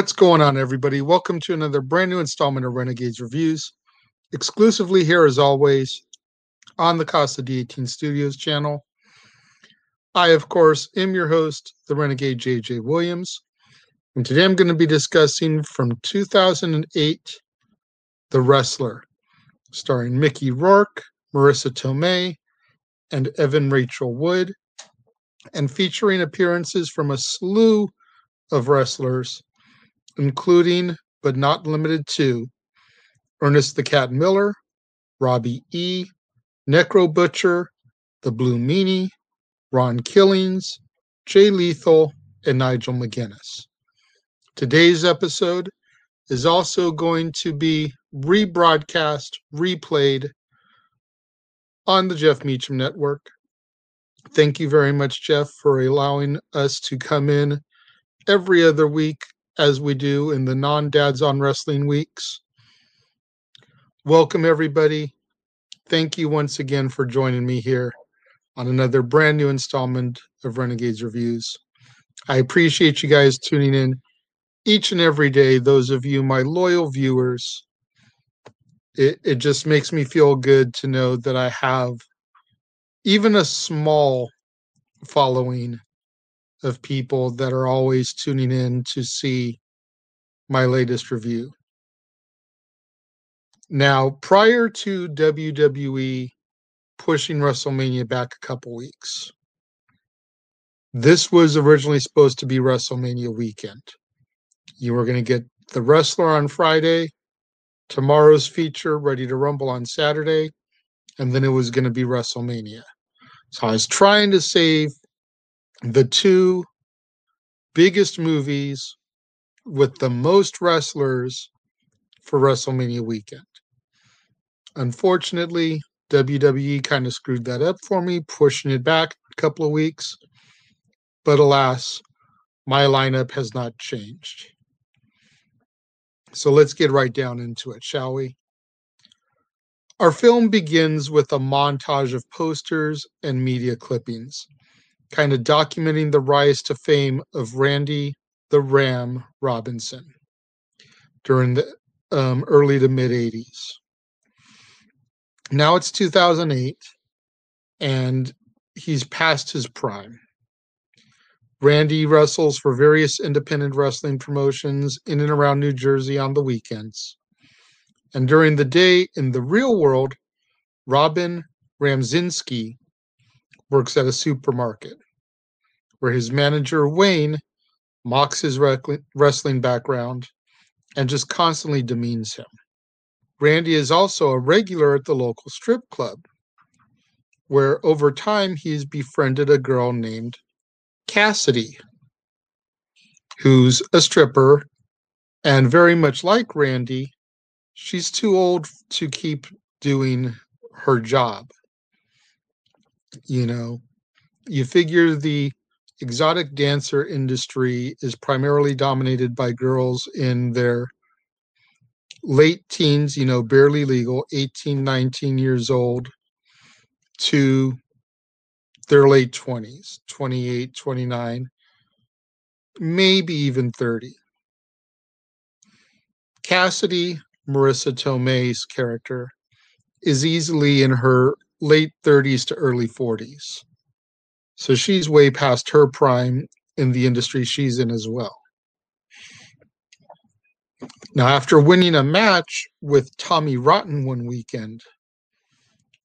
What's going on, everybody? Welcome to another brand new installment of Renegades Reviews, exclusively here as always on the Casa D18 Studios channel. I, of course, am your host, the Renegade JJ Williams, and today I'm going to be discussing from 2008 The Wrestler, starring Mickey Rourke, Marisa Tomei, and Evan Rachel Wood, and featuring appearances from a slew of wrestlers, including but not limited to Ernest the Cat Miller, Robbie E., Necro Butcher, The Blue Meanie, Ron Killings, Jay Lethal, and Nigel McGuinness. Today's episode is also going to be rebroadcast, replayed on the Jeff Meacham Network. Thank you very much, Jeff, for allowing us to come in every other week as we do in the non dads on wrestling weeks. Welcome, everybody. Thank you once again for joining me here on another brand new installment of Renegades Reviews. I appreciate you guys tuning in each and every day. Those of you, my loyal viewers, it, it just makes me feel good to know that I have even a small following of people that are always tuning in to see my latest review. Now, prior to WWE pushing WrestleMania back a couple weeks, this was originally supposed to be WrestleMania weekend. You were going to get the wrestler on Friday, tomorrow's feature, Ready to Rumble on Saturday, and then it was going to be WrestleMania. So I was trying to save the two biggest movies with the most wrestlers for WrestleMania weekend. Unfortunately, WWE kind of screwed that up for me, pushing it back a couple of weeks. But alas, my lineup has not changed. So let's get right down into it, shall we? Our film begins with a montage of posters and media clippings kind of documenting the rise to fame of Randy the Ram Robinson during the um, early to mid 80s. Now it's 2008, and he's past his prime. Randy wrestles for various independent wrestling promotions in and around New Jersey on the weekends. And during the day in the real world, Robin Ramzinski works at a supermarket where his manager, Wayne, mocks his wrestling background and just constantly demeans him. Randy is also a regular at the local strip club, where over time he's befriended a girl named Cassidy, who's a stripper and very much like Randy, she's too old to keep doing her job. You know, you figure the exotic dancer industry is primarily dominated by girls in their late teens, you know, barely legal, 18, 19 years old, to their late 20s, 28, 29, maybe even 30. Cassidy, marisa Tomei's character, is easily in her late 30s to early 40s. So she's way past her prime in the industry she's in as well. Now, after winning a match with Tommy Rotten one weekend,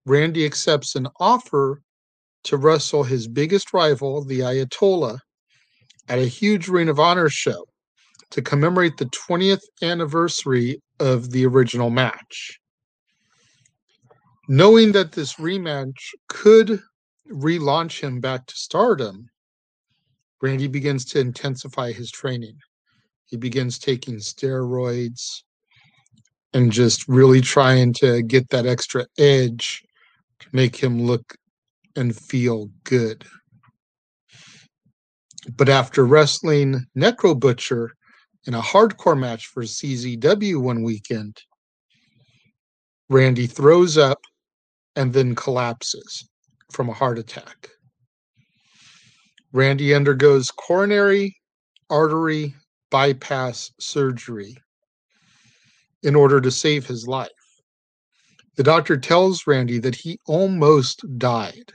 Randy accepts an offer to wrestle his biggest rival, the Ayatollah, at a huge Ring of Honor show to commemorate the 20th anniversary of the original match. Knowing that this rematch could relaunch him back to stardom, Randy begins to intensify his training. He begins taking steroids and just really trying to get that extra edge to make him look and feel good. But after wrestling Necro Butcher in a hardcore match for CZW one weekend, Randy throws up and then collapses from a heart attack. Randy undergoes coronary artery bypass surgery in order to save his life. The doctor tells Randy that he almost died.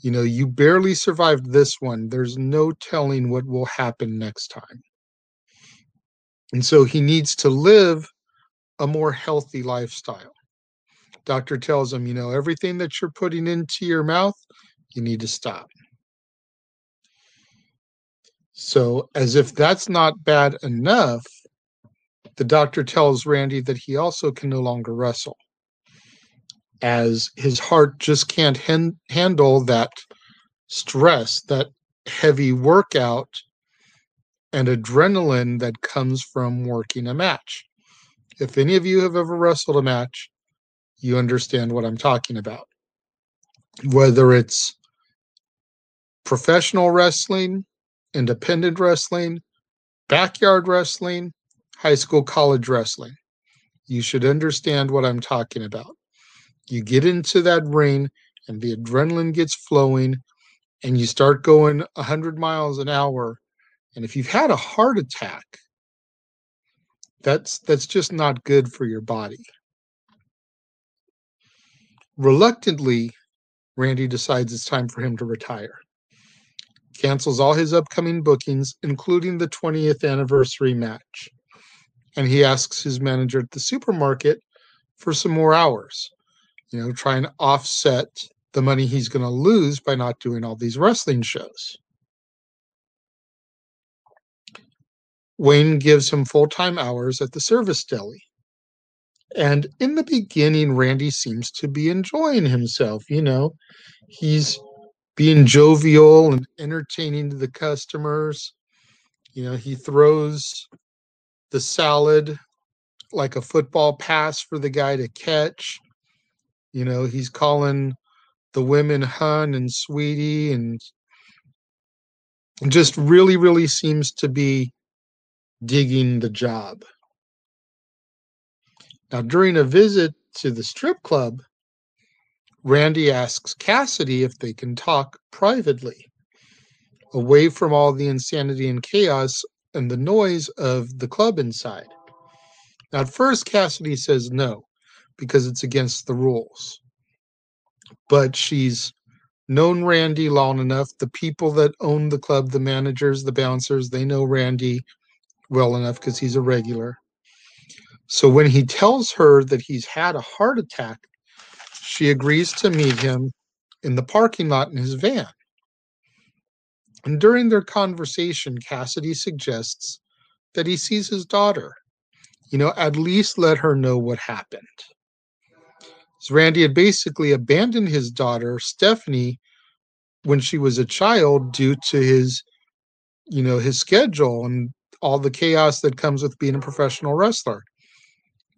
You know, you barely survived this one. There's no telling what will happen next time. And so he needs to live a more healthy lifestyle. Doctor tells him, you know, everything that you're putting into your mouth, you need to stop. So, as if that's not bad enough, the doctor tells Randy that he also can no longer wrestle, as his heart just can't hen- handle that stress, that heavy workout, and adrenaline that comes from working a match. If any of you have ever wrestled a match, you understand what I'm talking about. Whether it's professional wrestling, independent wrestling, backyard wrestling, high school, college wrestling. You should understand what I'm talking about. You get into that ring and the adrenaline gets flowing and you start going 100 miles an hour. And if you've had a heart attack, that's that's just not good for your body. Reluctantly, Randy decides it's time for him to retire cancels all his upcoming bookings, including the 20th anniversary match. And he asks his manager at the supermarket for some more hours, you know, try and offset the money he's going to lose by not doing all these wrestling shows. Wayne gives him full time hours at the service deli. And in the beginning, Randy seems to be enjoying himself. You know, he's being jovial and entertaining to the customers. You know, he throws the salad like a football pass for the guy to catch. You know, he's calling the women hun and sweetie and just really, really seems to be digging the job. Now, during a visit to the strip club, Randy asks Cassidy if they can talk privately, away from all the insanity and chaos and the noise of the club inside. Now, at first, Cassidy says no, because it's against the rules. But she's known Randy long enough. The people that own the club, the managers, the bouncers, they know Randy well enough because he's a regular. So when he tells her that he's had a heart attack she agrees to meet him in the parking lot in his van. And during their conversation, Cassidy suggests that he sees his daughter. You know, at least let her know what happened. So Randy had basically abandoned his daughter, Stephanie, when she was a child due to his, you know, his schedule and all the chaos that comes with being a professional wrestler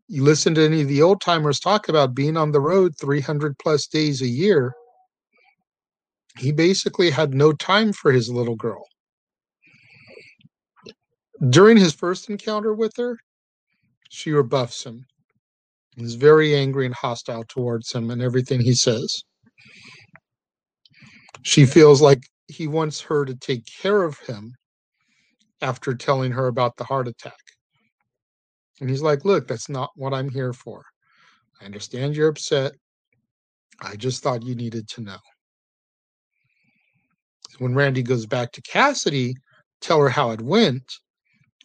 you listen to any of the old timers talk about being on the road 300 plus days a year he basically had no time for his little girl. During his first encounter with her she rebuffs him. Is very angry and hostile towards him and everything he says. She feels like he wants her to take care of him after telling her about the heart attack and he's like, Look, that's not what I'm here for. I understand you're upset. I just thought you needed to know. When Randy goes back to Cassidy, tell her how it went,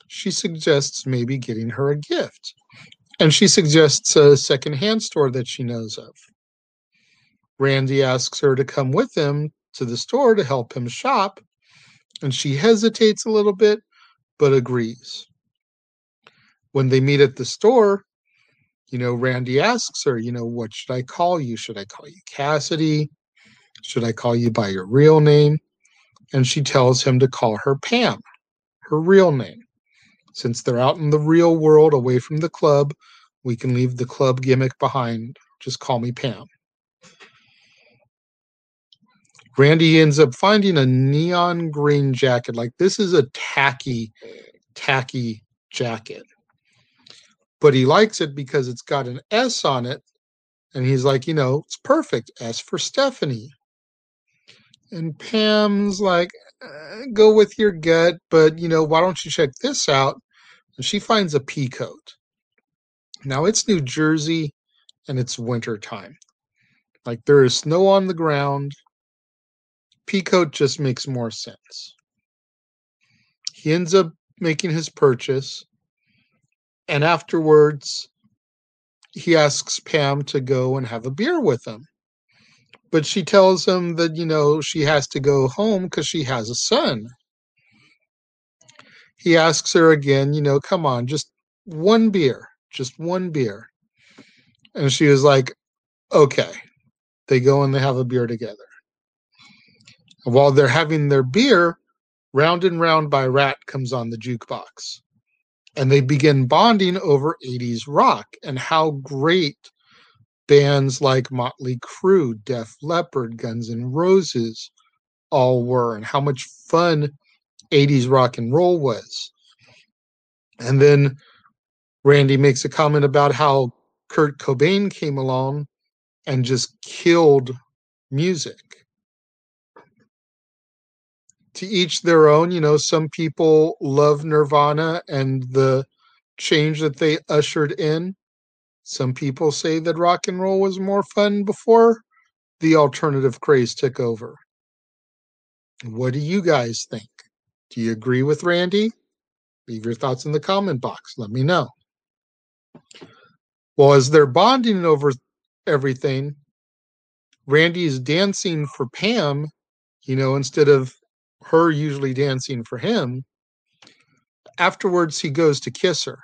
she suggests maybe getting her a gift. And she suggests a secondhand store that she knows of. Randy asks her to come with him to the store to help him shop, and she hesitates a little bit, but agrees when they meet at the store, you know, Randy asks her, you know, what should I call you? Should I call you Cassidy? Should I call you by your real name? And she tells him to call her Pam, her real name. Since they're out in the real world away from the club, we can leave the club gimmick behind. Just call me Pam. Randy ends up finding a neon green jacket. Like this is a tacky, tacky jacket but he likes it because it's got an S on it. And he's like, you know, it's perfect. S for Stephanie. And Pam's like, uh, go with your gut, but you know, why don't you check this out? And she finds a pea coat. Now it's New Jersey and it's winter time. Like there is snow on the ground. Pea coat just makes more sense. He ends up making his purchase, and afterwards, he asks Pam to go and have a beer with him. But she tells him that, you know, she has to go home because she has a son. He asks her again, you know, come on, just one beer, just one beer. And she was like, okay. They go and they have a beer together. And while they're having their beer, Round and Round by Ratt comes on the jukebox. And they begin bonding over 80s rock and how great bands like Motley Crue, Def Leppard, Guns N' Roses all were, and how much fun 80s rock and roll was. And then Randy makes a comment about how Kurt Cobain came along and just killed music to each their own. You know, some people love Nirvana and the change that they ushered in. Some people say that rock and roll was more fun before the alternative craze took over. What do you guys think? Do you agree with Randy? Leave your thoughts in the comment box. Let me know. Well, as they're bonding over everything, Randy is dancing for Pam, you know, instead of her usually dancing for him. Afterwards, he goes to kiss her.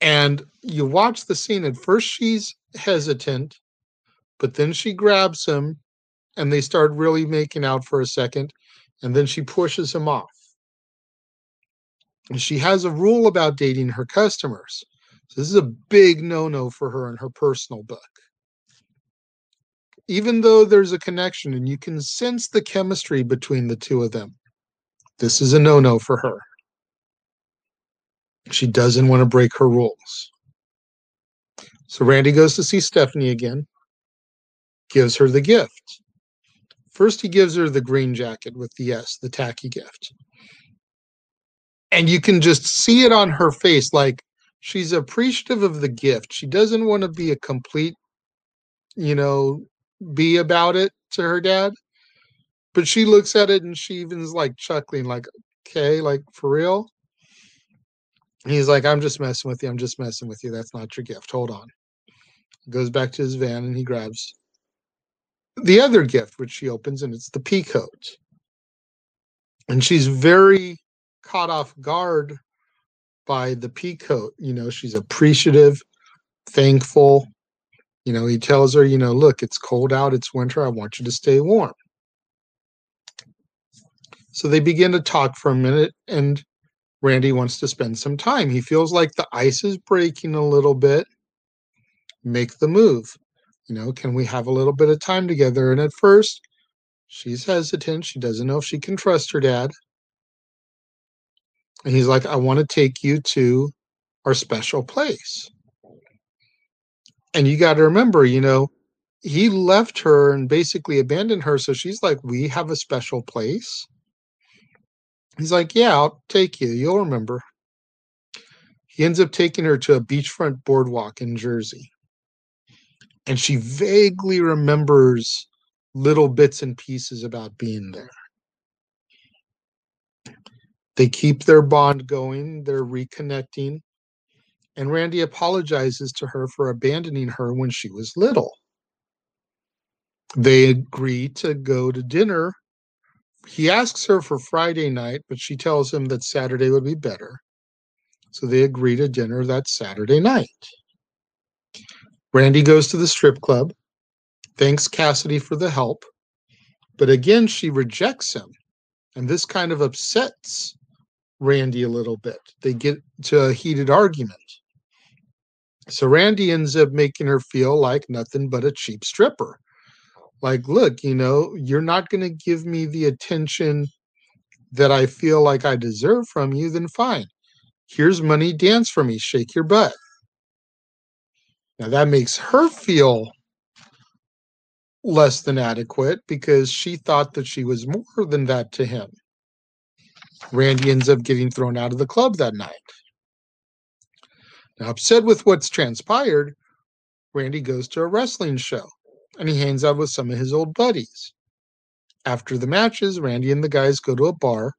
And you watch the scene. At first, she's hesitant, but then she grabs him and they start really making out for a second. And then she pushes him off. And she has a rule about dating her customers. So this is a big no no for her in her personal book even though there's a connection and you can sense the chemistry between the two of them, this is a no no for her. She doesn't want to break her rules. So Randy goes to see Stephanie again, gives her the gift. First, he gives her the green jacket with the S, the tacky gift. And you can just see it on her face like she's appreciative of the gift. She doesn't want to be a complete, you know, be about it to her dad. But she looks at it and she even's like chuckling, like, okay, like for real. He's like, I'm just messing with you. I'm just messing with you. That's not your gift. Hold on. Goes back to his van and he grabs the other gift, which she opens, and it's the pea coat. And she's very caught off guard by the pea coat. You know, she's appreciative, thankful, you know, he tells her, you know, look, it's cold out, it's winter, I want you to stay warm. So they begin to talk for a minute, and Randy wants to spend some time. He feels like the ice is breaking a little bit. Make the move. You know, can we have a little bit of time together? And at first, she's hesitant. She doesn't know if she can trust her dad. And he's like, I want to take you to our special place and you got to remember, you know, he left her and basically abandoned her. So she's like, We have a special place. He's like, Yeah, I'll take you. You'll remember. He ends up taking her to a beachfront boardwalk in Jersey. And she vaguely remembers little bits and pieces about being there. They keep their bond going, they're reconnecting and Randy apologizes to her for abandoning her when she was little. They agree to go to dinner. He asks her for Friday night, but she tells him that Saturday would be better. So they agree to dinner that Saturday night. Randy goes to the strip club, thanks Cassidy for the help, but again, she rejects him. And this kind of upsets Randy a little bit. They get to a heated argument. So Randy ends up making her feel like nothing but a cheap stripper. Like, look, you know, you're not going to give me the attention that I feel like I deserve from you, then fine. Here's money, dance for me, shake your butt. Now that makes her feel less than adequate because she thought that she was more than that to him. Randy ends up getting thrown out of the club that night. Now, upset with what's transpired, Randy goes to a wrestling show and he hangs out with some of his old buddies. After the matches, Randy and the guys go to a bar.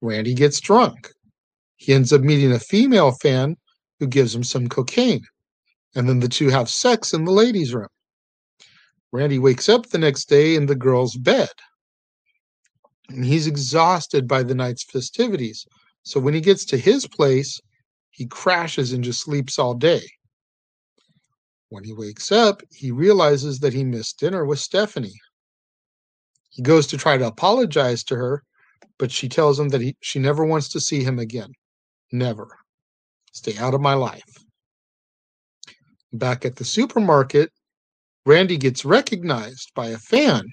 Randy gets drunk. He ends up meeting a female fan who gives him some cocaine. And then the two have sex in the ladies' room. Randy wakes up the next day in the girl's bed. And he's exhausted by the night's festivities. So when he gets to his place, he crashes and just sleeps all day. When he wakes up, he realizes that he missed dinner with Stephanie. He goes to try to apologize to her, but she tells him that he, she never wants to see him again. Never. Stay out of my life. Back at the supermarket, Randy gets recognized by a fan.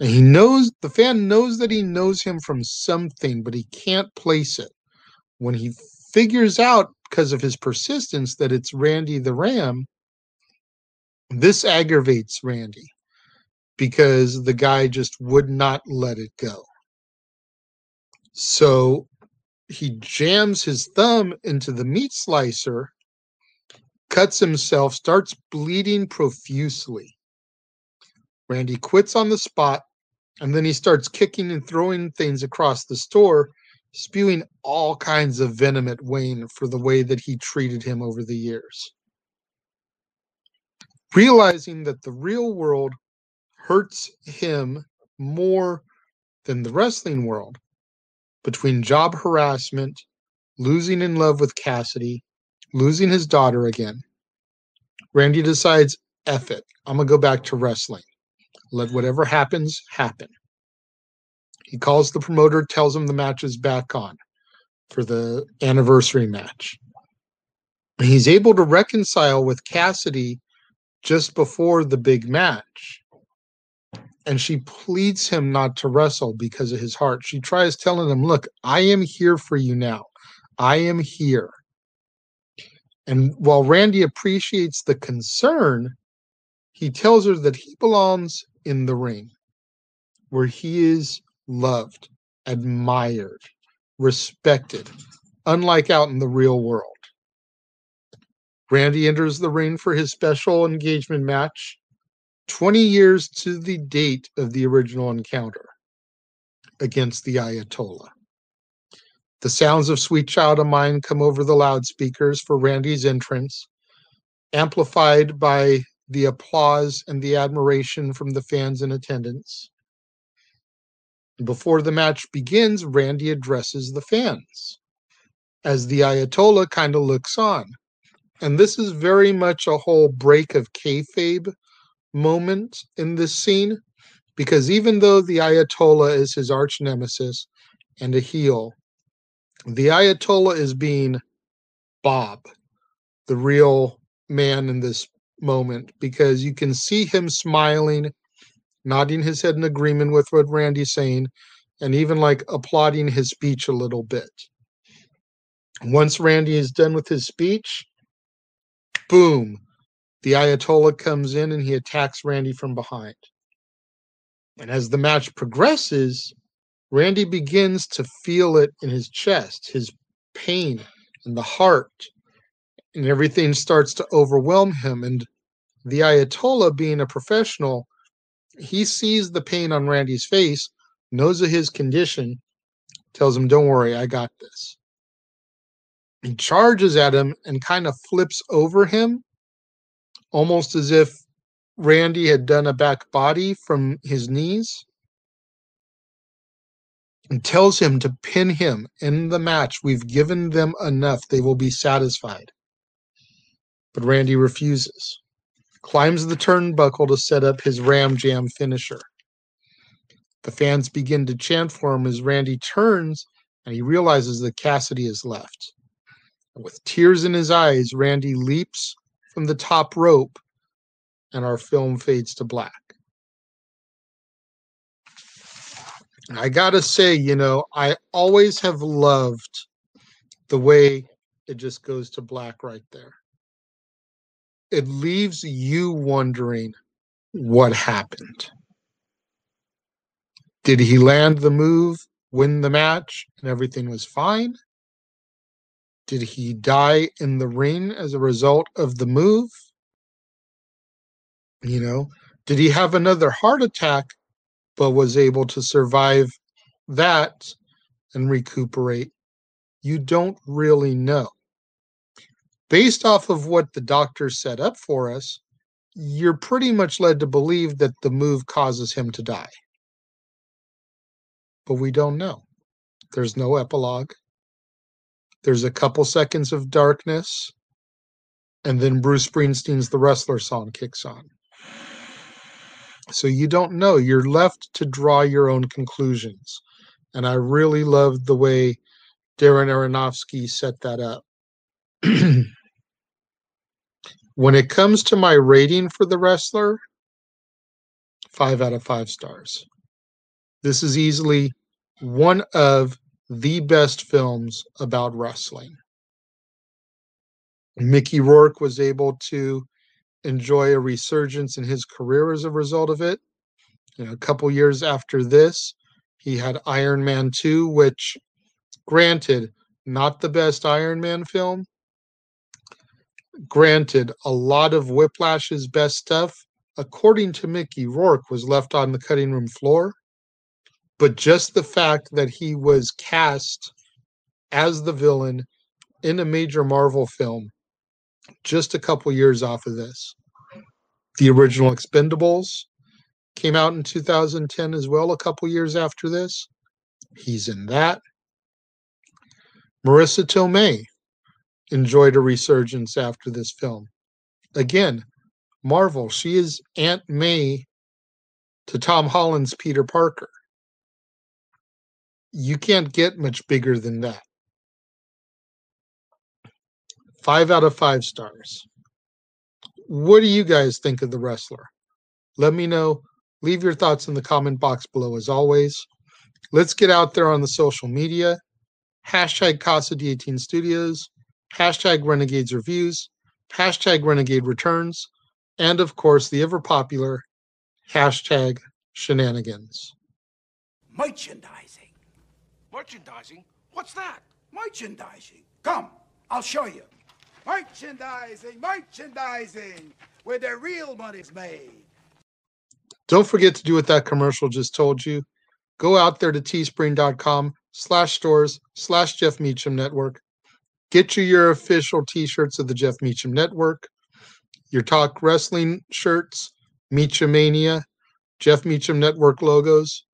And he knows the fan knows that he knows him from something, but he can't place it. When he figures out because of his persistence that it's Randy the Ram, this aggravates Randy because the guy just would not let it go. So he jams his thumb into the meat slicer cuts himself, starts bleeding profusely. Randy quits on the spot, and then he starts kicking and throwing things across the store, spewing all kinds of venom at Wayne for the way that he treated him over the years. Realizing that the real world hurts him more than the wrestling world, between job harassment, losing in love with Cassidy, losing his daughter again. Randy decides, F it. I'm going to go back to wrestling. Let whatever happens, happen. He calls the promoter, tells him the match is back on for the anniversary match. He's able to reconcile with Cassidy just before the big match. And she pleads him not to wrestle because of his heart. She tries telling him, Look, I am here for you now. I am here. And while Randy appreciates the concern, he tells her that he belongs in the ring where he is loved, admired, respected, unlike out in the real world. Randy enters the ring for his special engagement match 20 years to the date of the original encounter against the Ayatollah. The sounds of Sweet Child of Mine come over the loudspeakers for Randy's entrance, amplified by the applause and the admiration from the fans in attendance. Before the match begins, Randy addresses the fans as the Ayatollah kind of looks on. And this is very much a whole break of kayfabe moment in this scene because even though the Ayatollah is his arch nemesis and a heel, the Ayatollah is being Bob, the real man in this moment, because you can see him smiling, nodding his head in agreement with what Randy's saying, and even like applauding his speech a little bit. Once Randy is done with his speech, boom, the Ayatollah comes in and he attacks Randy from behind. And as the match progresses, Randy begins to feel it in his chest, his pain and the heart, and everything starts to overwhelm him. And the Ayatollah, being a professional, he sees the pain on Randy's face, knows of his condition, tells him, Don't worry, I got this. He charges at him and kind of flips over him, almost as if Randy had done a back body from his knees and tells him to pin him in the match. We've given them enough. They will be satisfied. But Randy refuses. Climbs the turnbuckle to set up his Ram Jam finisher. The fans begin to chant for him as Randy turns and he realizes that Cassidy is left. With tears in his eyes, Randy leaps from the top rope and our film fades to black. I gotta say, you know, I always have loved the way it just goes to black right there. It leaves you wondering what happened. Did he land the move, win the match, and everything was fine? Did he die in the ring as a result of the move? You know, did he have another heart attack but was able to survive that and recuperate? You don't really know. Based off of what the doctor set up for us, you're pretty much led to believe that the move causes him to die. But we don't know. There's no epilogue. There's a couple seconds of darkness, and then Bruce Springsteen's The Wrestler song kicks on. So you don't know. You're left to draw your own conclusions. And I really loved the way Darren Aronofsky set that up. when it comes to my rating for The Wrestler, five out of five stars. This is easily one of the best films about wrestling. Mickey Rourke was able to enjoy a resurgence in his career as a result of it. You know, a couple years after this, he had Iron Man 2, which, granted, not the best Iron Man film. Granted, a lot of Whiplash's best stuff, according to Mickey Rourke, was left on the cutting room floor. But just the fact that he was cast as the villain in a major Marvel film just a couple years off of this. The original Expendables came out in 2010 as well, a couple years after this. He's in that. Marisa Tomei enjoyed a resurgence after this film. Again, Marvel, she is Aunt May to Tom Holland's Peter Parker. You can't get much bigger than that. Five out of five stars. What do you guys think of the wrestler? Let me know. Leave your thoughts in the comment box below as always. Let's get out there on the social media. Hashtag Casa D18 Studios, hashtag Renegades Reviews, hashtag Renegade Returns, and of course the ever popular hashtag Shenanigans. Merchandising. Merchandising? What's that? Merchandising. Come, I'll show you. Merchandising, merchandising, where the real money's made. Don't forget to do what that commercial just told you. Go out there to teespring.com slash stores slash Jeff Meacham Network. Get you your official t-shirts of the Jeff Meacham Network, your Talk Wrestling shirts, Meachamania, Jeff Meacham Network logos.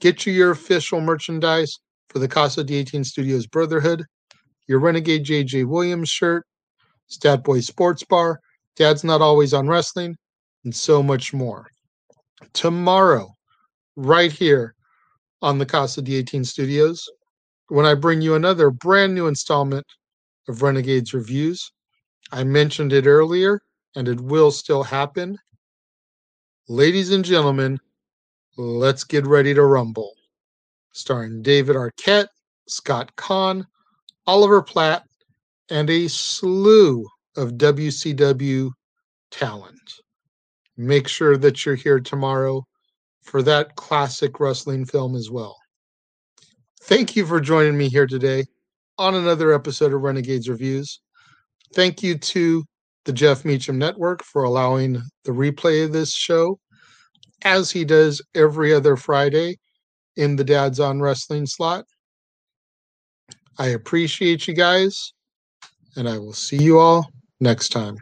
Get you your official merchandise for the Casa D18 Studios Brotherhood, your Renegade JJ Williams shirt, Stat Boy Sports Bar, Dad's Not Always on Wrestling, and so much more. Tomorrow, right here on the Casa D18 Studios, when I bring you another brand new installment of Renegades Reviews. I mentioned it earlier, and it will still happen. Ladies and gentlemen, let's get ready to rumble. Starring David Arquette, Scott Caan, Oliver Platt, and a slew of WCW talent. Make sure that you're here tomorrow for that classic wrestling film as well. Thank you for joining me here today on another episode of Renegades Reviews. Thank you to the Jeff Meacham Network for allowing the replay of this show, as he does every other Friday in the Dads on Wrestling slot. I appreciate you guys, and I will see you all next time.